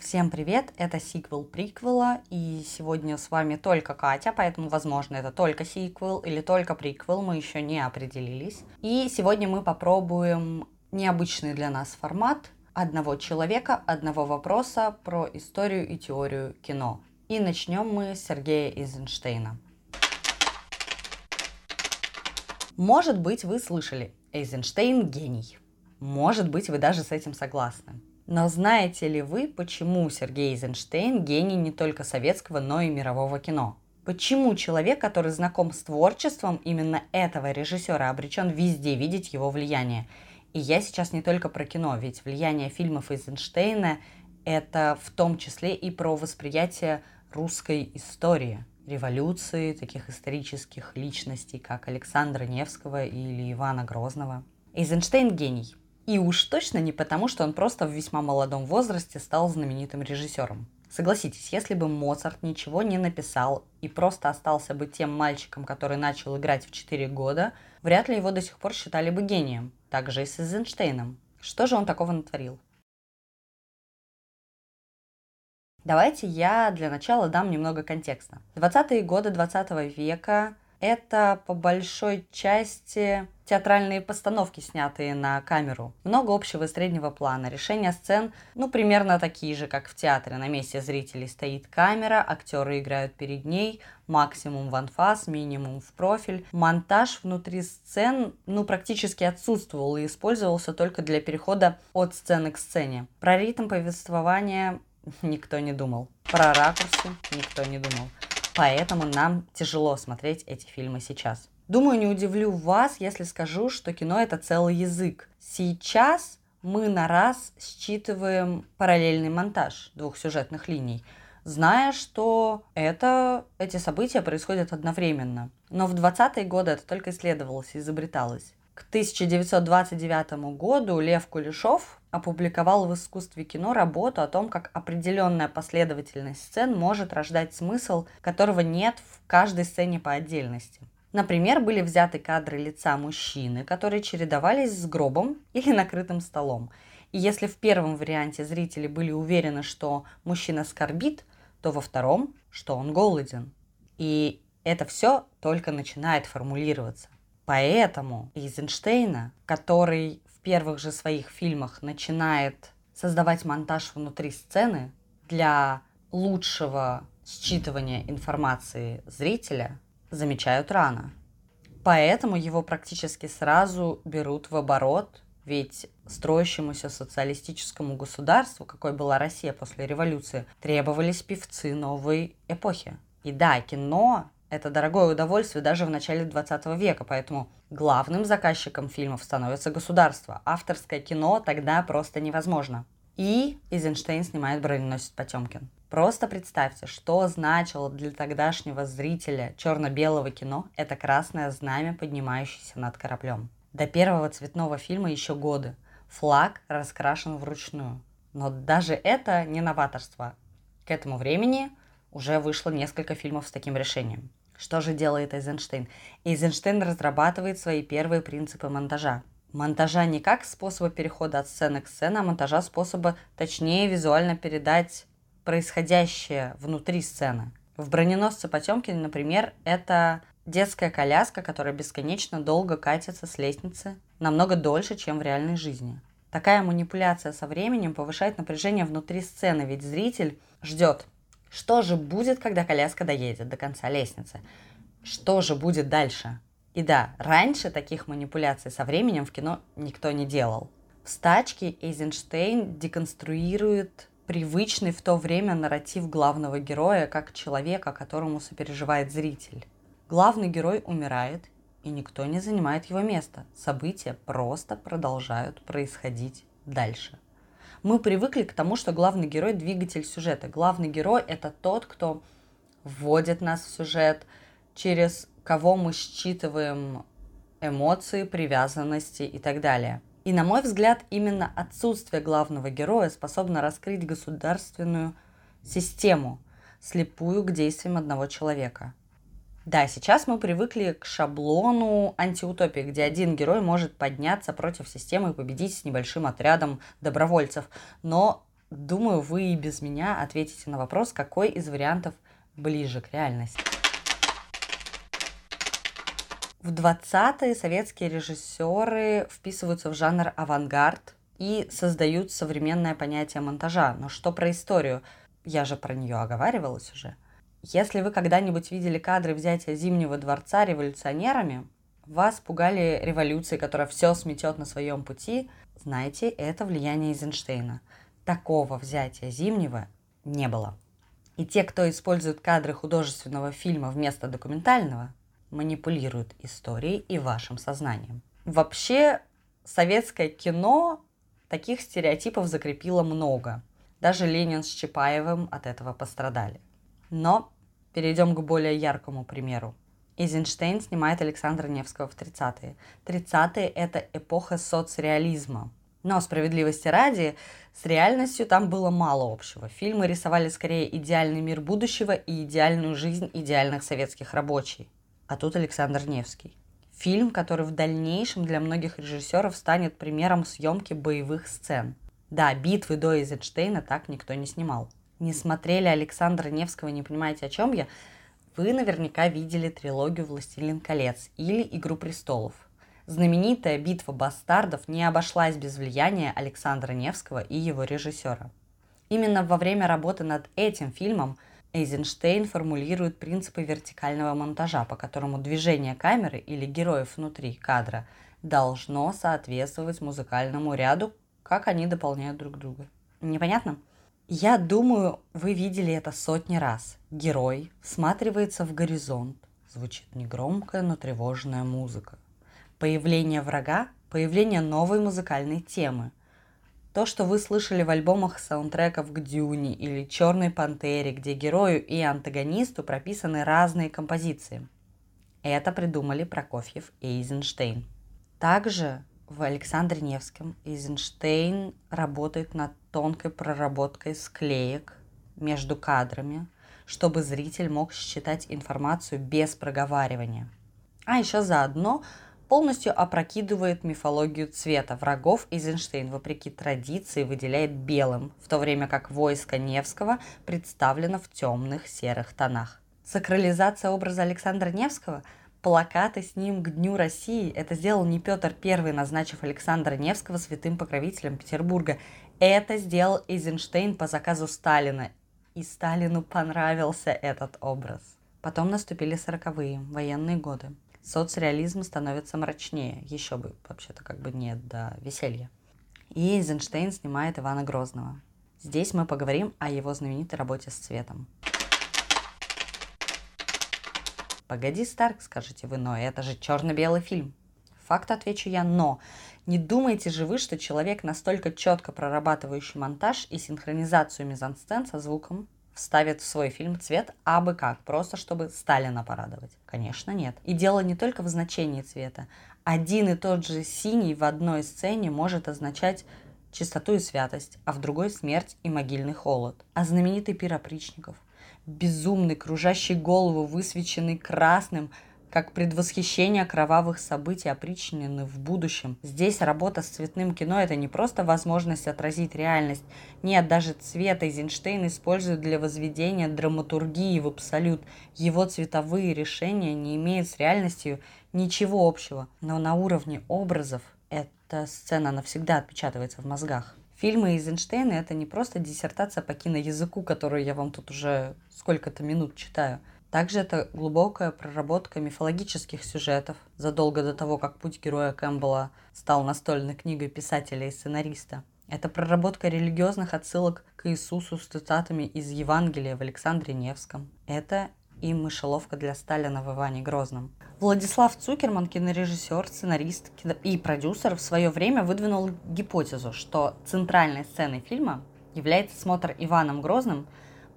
Всем привет, это сиквел приквела, и сегодня с вами только Катя, поэтому, возможно, это только сиквел или только приквел, мы еще не определились. И сегодня мы попробуем необычный для нас формат одного человека, одного вопроса про историю и теорию кино. И начнем мы с Сергея Эйзенштейна. Может быть, вы слышали, Эйзенштейн гений. Может быть, вы даже с этим согласны. Но знаете ли вы, почему Сергей Эйзенштейн гений не только советского, но и мирового кино? Почему человек, который знаком с творчеством именно этого режиссера, обречен везде видеть его влияние? И я сейчас не только про кино, ведь влияние фильмов Эйзенштейна – это в том числе и про восприятие русской истории, революции, таких исторических личностей, как Александра Невского или Ивана Грозного. Эйзенштейн – гений. И уж точно не потому, что он просто в весьма молодом возрасте стал знаменитым режиссером. Согласитесь, если бы Моцарт ничего не написал и просто остался бы тем мальчиком, который начал играть в 4 года, вряд ли его до сих пор считали бы гением. Так же и с Эйзенштейном. Что же он такого натворил? Давайте я для начала дам немного контекста. 20-е годы 20 века это по большой части театральные постановки, снятые на камеру. Много общего и среднего плана. Решения сцен, ну, примерно такие же, как в театре. На месте зрителей стоит камера, актеры играют перед ней, максимум в анфас, минимум в профиль. Монтаж внутри сцен, ну, практически отсутствовал и использовался только для перехода от сцены к сцене. Про ритм повествования никто не думал. Про ракурсы никто не думал. Поэтому нам тяжело смотреть эти фильмы сейчас. Думаю, не удивлю вас, если скажу, что кино это целый язык. Сейчас мы на раз считываем параллельный монтаж двух сюжетных линий, зная, что это, эти события происходят одновременно. Но в 20-е годы это только исследовалось и изобреталось. К 1929 году Лев Кулешов опубликовал в искусстве кино работу о том, как определенная последовательность сцен может рождать смысл, которого нет в каждой сцене по отдельности. Например, были взяты кадры лица мужчины, которые чередовались с гробом или накрытым столом. И если в первом варианте зрители были уверены, что мужчина скорбит, то во втором, что он голоден. И это все только начинает формулироваться. Поэтому Эйзенштейна, который в первых же своих фильмах начинает создавать монтаж внутри сцены для лучшего считывания информации зрителя, замечают рано. Поэтому его практически сразу берут в оборот, ведь строящемуся социалистическому государству, какой была Россия после революции, требовались певцы новой эпохи. И да, кино это дорогое удовольствие даже в начале 20 века, поэтому главным заказчиком фильмов становится государство. Авторское кино тогда просто невозможно. И Эйзенштейн снимает броненосец Потемкин. Просто представьте, что значило для тогдашнего зрителя черно-белого кино это красное знамя, поднимающееся над кораблем. До первого цветного фильма еще годы. Флаг раскрашен вручную. Но даже это не новаторство. К этому времени уже вышло несколько фильмов с таким решением. Что же делает Эйзенштейн? Эйзенштейн разрабатывает свои первые принципы монтажа. Монтажа не как способа перехода от сцены к сцене, а монтажа способа точнее визуально передать происходящее внутри сцены. В «Броненосце Потемкине», например, это детская коляска, которая бесконечно долго катится с лестницы, намного дольше, чем в реальной жизни. Такая манипуляция со временем повышает напряжение внутри сцены, ведь зритель ждет, что же будет, когда коляска доедет до конца лестницы? Что же будет дальше? И да, раньше таких манипуляций со временем в кино никто не делал. В «Стачке» Эйзенштейн деконструирует привычный в то время нарратив главного героя как человека, которому сопереживает зритель. Главный герой умирает, и никто не занимает его место. События просто продолжают происходить дальше мы привыкли к тому, что главный герой – двигатель сюжета. Главный герой – это тот, кто вводит нас в сюжет, через кого мы считываем эмоции, привязанности и так далее. И на мой взгляд, именно отсутствие главного героя способно раскрыть государственную систему, слепую к действиям одного человека – да, сейчас мы привыкли к шаблону антиутопии, где один герой может подняться против системы и победить с небольшим отрядом добровольцев. Но думаю, вы и без меня ответите на вопрос, какой из вариантов ближе к реальности. В 20-е советские режиссеры вписываются в жанр авангард и создают современное понятие монтажа. Но что про историю? Я же про нее оговаривалась уже. Если вы когда-нибудь видели кадры взятия Зимнего дворца революционерами, вас пугали революции, которая все сметет на своем пути, знаете, это влияние Эйзенштейна. Такого взятия Зимнего не было. И те, кто использует кадры художественного фильма вместо документального, манипулируют историей и вашим сознанием. Вообще, советское кино таких стереотипов закрепило много. Даже Ленин с Чапаевым от этого пострадали. Но перейдем к более яркому примеру. Эйзенштейн снимает Александра Невского в 30-е. 30-е – это эпоха соцреализма. Но справедливости ради, с реальностью там было мало общего. Фильмы рисовали скорее идеальный мир будущего и идеальную жизнь идеальных советских рабочих. А тут Александр Невский. Фильм, который в дальнейшем для многих режиссеров станет примером съемки боевых сцен. Да, битвы до Эйзенштейна так никто не снимал. Не смотрели Александра Невского, не понимаете, о чем я? Вы наверняка видели трилогию «Властелин колец» или «Игру престолов». Знаменитая битва бастардов не обошлась без влияния Александра Невского и его режиссера. Именно во время работы над этим фильмом Эйзенштейн формулирует принципы вертикального монтажа, по которому движение камеры или героев внутри кадра должно соответствовать музыкальному ряду, как они дополняют друг друга. Непонятно? Я думаю, вы видели это сотни раз. Герой всматривается в горизонт. Звучит негромкая, но тревожная музыка. Появление врага – появление новой музыкальной темы. То, что вы слышали в альбомах саундтреков к Дюне или Черной Пантере, где герою и антагонисту прописаны разные композиции. Это придумали Прокофьев и Эйзенштейн. Также в Александре Невском Эйзенштейн работает над тонкой проработкой склеек между кадрами, чтобы зритель мог считать информацию без проговаривания. А еще заодно полностью опрокидывает мифологию цвета. Врагов Эйзенштейн, вопреки традиции, выделяет белым, в то время как войско Невского представлено в темных серых тонах. Сакрализация образа Александра Невского – плакаты с ним к Дню России. Это сделал не Петр I, назначив Александра Невского святым покровителем Петербурга. Это сделал Эйзенштейн по заказу Сталина. И Сталину понравился этот образ. Потом наступили сороковые, военные годы. Соцреализм становится мрачнее. Еще бы, вообще-то, как бы нет до веселья. И Эйзенштейн снимает Ивана Грозного. Здесь мы поговорим о его знаменитой работе с цветом. Погоди, Старк, скажете вы, но это же черно-белый фильм. Факт отвечу я, но не думайте же вы, что человек, настолько четко прорабатывающий монтаж и синхронизацию мизансцен со звуком, вставит в свой фильм цвет абы как, просто чтобы Сталина порадовать. Конечно, нет. И дело не только в значении цвета. Один и тот же синий в одной сцене может означать чистоту и святость, а в другой смерть и могильный холод. А знаменитый пир опричников – безумный, кружащий голову, высвеченный красным, как предвосхищение кровавых событий, опричнены в будущем. Здесь работа с цветным кино – это не просто возможность отразить реальность. Нет, даже цвет Эйзенштейн использует для возведения драматургии в абсолют. Его цветовые решения не имеют с реальностью ничего общего. Но на уровне образов эта сцена навсегда отпечатывается в мозгах. Фильмы Эйзенштейна – это не просто диссертация по киноязыку, которую я вам тут уже сколько-то минут читаю. Также это глубокая проработка мифологических сюжетов задолго до того, как путь героя Кэмпбелла стал настольной книгой писателя и сценариста. Это проработка религиозных отсылок к Иисусу с цитатами из Евангелия в Александре Невском. Это и мышеловка для Сталина в Иване Грозном. Владислав Цукерман, кинорежиссер, сценарист и продюсер, в свое время выдвинул гипотезу, что центральной сценой фильма является смотр Иваном Грозным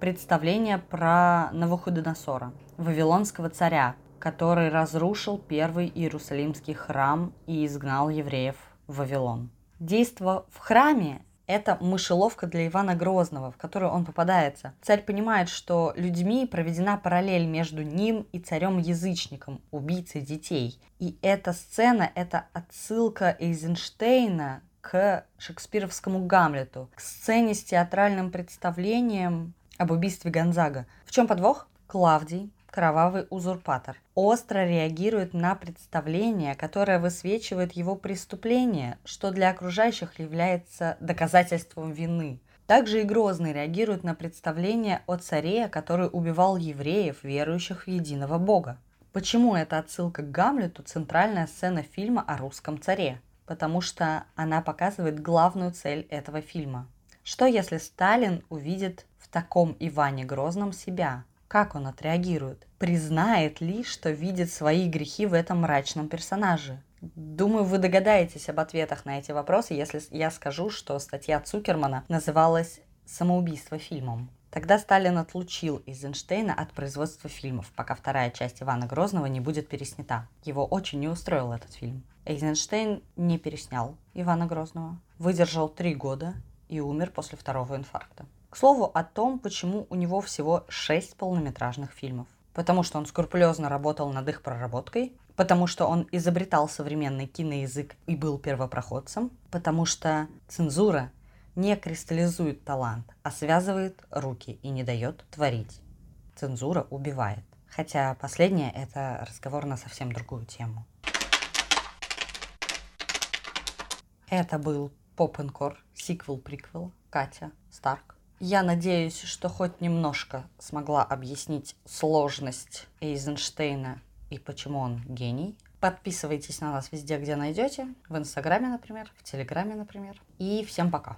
представление про Навуходоносора, вавилонского царя, который разрушил первый Иерусалимский храм и изгнал евреев в Вавилон. Действо в храме это мышеловка для Ивана Грозного, в которую он попадается. Царь понимает, что людьми проведена параллель между ним и царем-язычником, убийцей детей. И эта сцена – это отсылка Эйзенштейна к шекспировскому Гамлету, к сцене с театральным представлением об убийстве Гонзага. В чем подвох? Клавдий, кровавый узурпатор, остро реагирует на представление, которое высвечивает его преступление, что для окружающих является доказательством вины. Также и Грозный реагирует на представление о царе, который убивал евреев, верующих в единого Бога. Почему эта отсылка к Гамлету – центральная сцена фильма о русском царе? Потому что она показывает главную цель этого фильма. Что если Сталин увидит в таком Иване Грозном себя? Как он отреагирует? Признает ли, что видит свои грехи в этом мрачном персонаже? Думаю, вы догадаетесь об ответах на эти вопросы, если я скажу, что статья Цукермана называлась «Самоубийство фильмом». Тогда Сталин отлучил Эйзенштейна от производства фильмов, пока вторая часть Ивана Грозного не будет переснята. Его очень не устроил этот фильм. Эйзенштейн не переснял Ивана Грозного, выдержал три года и умер после второго инфаркта. К слову о том, почему у него всего шесть полнометражных фильмов. Потому что он скрупулезно работал над их проработкой, потому что он изобретал современный киноязык и был первопроходцем, потому что цензура не кристаллизует талант, а связывает руки и не дает творить. Цензура убивает. Хотя последнее – это разговор на совсем другую тему. Это был Попенкор, сиквел-приквел, Катя Старк. Я надеюсь, что хоть немножко смогла объяснить сложность Эйзенштейна и почему он гений. Подписывайтесь на нас везде, где найдете. В Инстаграме, например, в Телеграме, например. И всем пока.